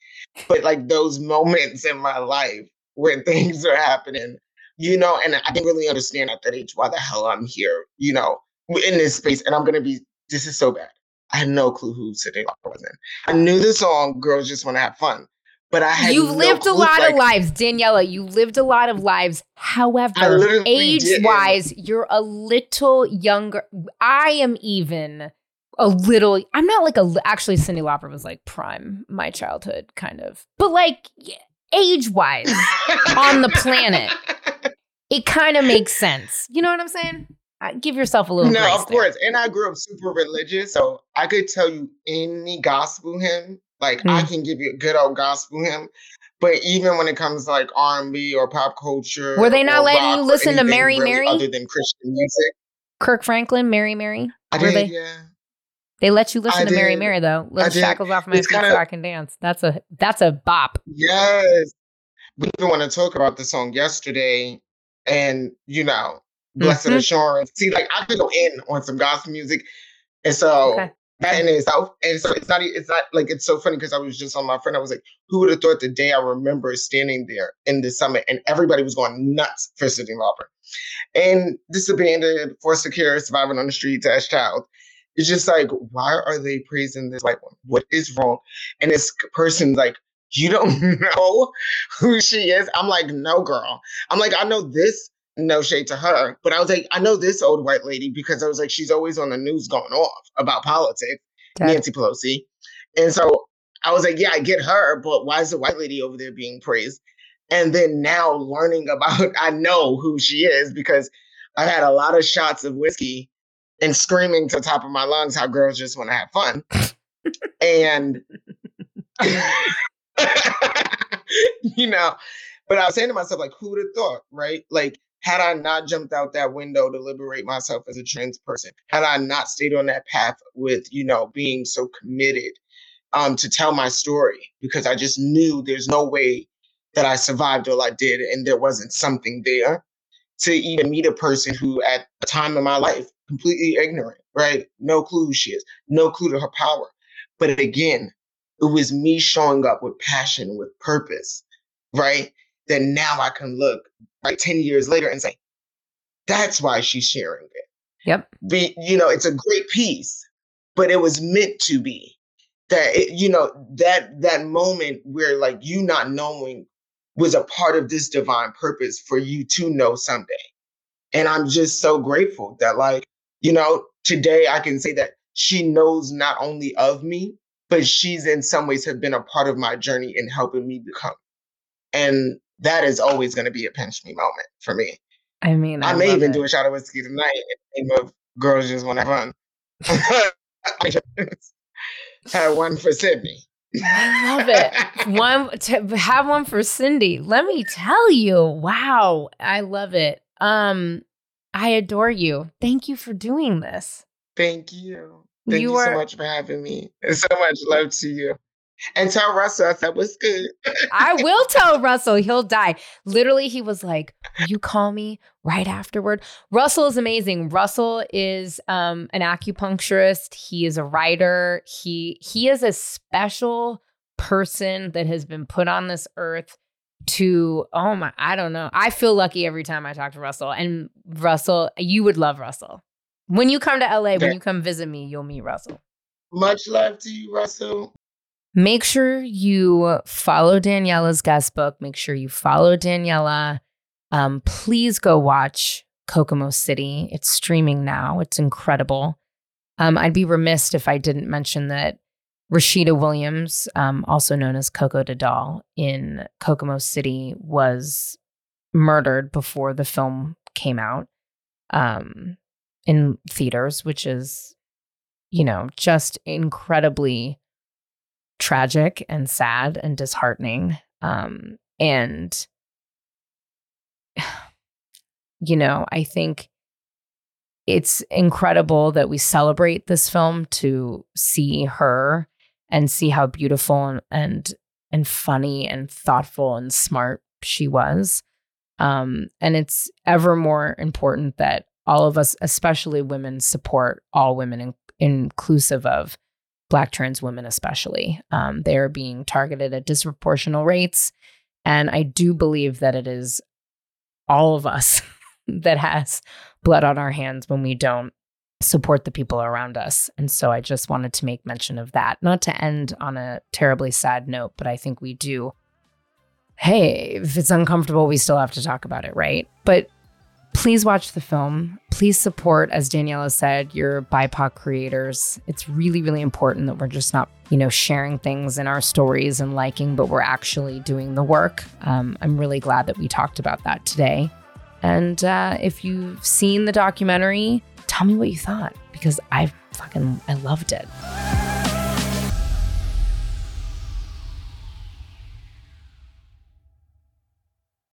But like those moments in my life when things are happening, you know, and I didn't really understand at that age why the hell I'm here, you know, in this space. And I'm going to be, this is so bad. I had no clue who Lauper was in. I knew the song "Girls Just Want to Have Fun," but I had you've no lived a lot like, of lives, Daniella. You lived a lot of lives. However, age wise, you're a little younger. I am even a little. I'm not like a. Actually, Cyndi Lauper was like prime my childhood, kind of. But like age wise, on the planet, it kind of makes sense. You know what I'm saying? give yourself a little. No, of course. And I grew up super religious, so I could tell you any gospel hymn like mm. I can give you a good old gospel hymn, but even when it comes to like R and B or pop culture, were they not letting you listen to Mary really Mary other than Christian music? Kirk Franklin, Mary Mary. I did, they? yeah. They let you listen I to did. Mary Mary though. Lift shackles off my feet kinda, so I can dance. That's a that's a bop. Yes. We even want to talk about the song yesterday, and you know, Blessed mm-hmm. Assurance. See, like I could go in on some gospel music, and so okay. That in itself, and so it's not. It's not like it's so funny because I was just on my friend. I was like, "Who would have thought the day I remember standing there in the summit and everybody was going nuts for Cyndi Lauper, and this abandoned, foster care, surviving on the streets as child. It's just like, why are they praising this white woman? What is wrong? And this person's like, you don't know who she is. I'm like, no, girl. I'm like, I know this no shade to her, but I was like, I know this old white lady because I was like, she's always on the news going off about politics, Dad. Nancy Pelosi. And so I was like, yeah, I get her, but why is the white lady over there being praised? And then now learning about, I know who she is because I had a lot of shots of whiskey and screaming to the top of my lungs how girls just want to have fun. and, you know, but I was saying to myself, like, who would have thought, right? Like, had I not jumped out that window to liberate myself as a trans person, had I not stayed on that path with, you know, being so committed um, to tell my story, because I just knew there's no way that I survived all I did and there wasn't something there to even meet a person who at a time in my life completely ignorant, right? No clue who she is, no clue to her power. But again, it was me showing up with passion, with purpose, right? That now I can look like 10 years later and say, that's why she's sharing it. Yep. Be, you know, it's a great piece, but it was meant to be. That it, you know, that that moment where like you not knowing was a part of this divine purpose for you to know someday. And I'm just so grateful that like, you know, today I can say that she knows not only of me, but she's in some ways have been a part of my journey in helping me become. And that is always going to be a pinch me moment for me. I mean, I, I may even it. do a shot of whiskey tonight in the name of girls just want to have fun. had one for Cyndi. I love it. one to have one for Cyndi. Let me tell you. Wow, I love it. Um, I adore you. Thank you for doing this. Thank you. Thank you, you are, so much for having me. And so much love to you. And tell Russell I said, what's good? I will tell Russell. He'll die. Literally, he was like, you call me right afterward. Russell is amazing. Russell is um, an acupuncturist. He is a writer. He he is a special person that has been put on this earth to oh my I don't know. I feel lucky every time I talk to Russell. And Russell, you would love Russell. When you come to LA, when you come visit me, you'll meet Russell. Much love to you, Russell. Make sure you follow Daniella's guest book. Make sure you follow Daniella. Um, please go watch Kokomo City. It's streaming now. It's incredible. Um, I'd be remiss if I didn't mention that Rashida Williams, um, also known as Koko Da Doll in Kokomo City, was murdered before the film came out um, in theaters, which is, you know, just incredibly tragic and sad and disheartening. Um, and, you know, I think it's incredible that we celebrate this film to see her and see how beautiful and and, and funny and thoughtful and smart she was. Um, and it's ever more important that all of us, especially women, support all women, in, inclusive of Black trans women, especially. Um, they are being targeted at disproportional rates. And I do believe that it is all of us that has blood on our hands when we don't support the people around us. And so I just wanted to make mention of that, not to end on a terribly sad note, but I think we do. Hey, if it's uncomfortable, we still have to talk about it, right? But please watch the film. Please support, as Daniella said, your BIPOC creators. It's really, really important that we're just not, you know, sharing things in our stories and liking, but we're actually doing the work. Um, I'm really glad that we talked about that today. And uh, if you've seen the documentary, tell me what you thought because I fucking I loved it.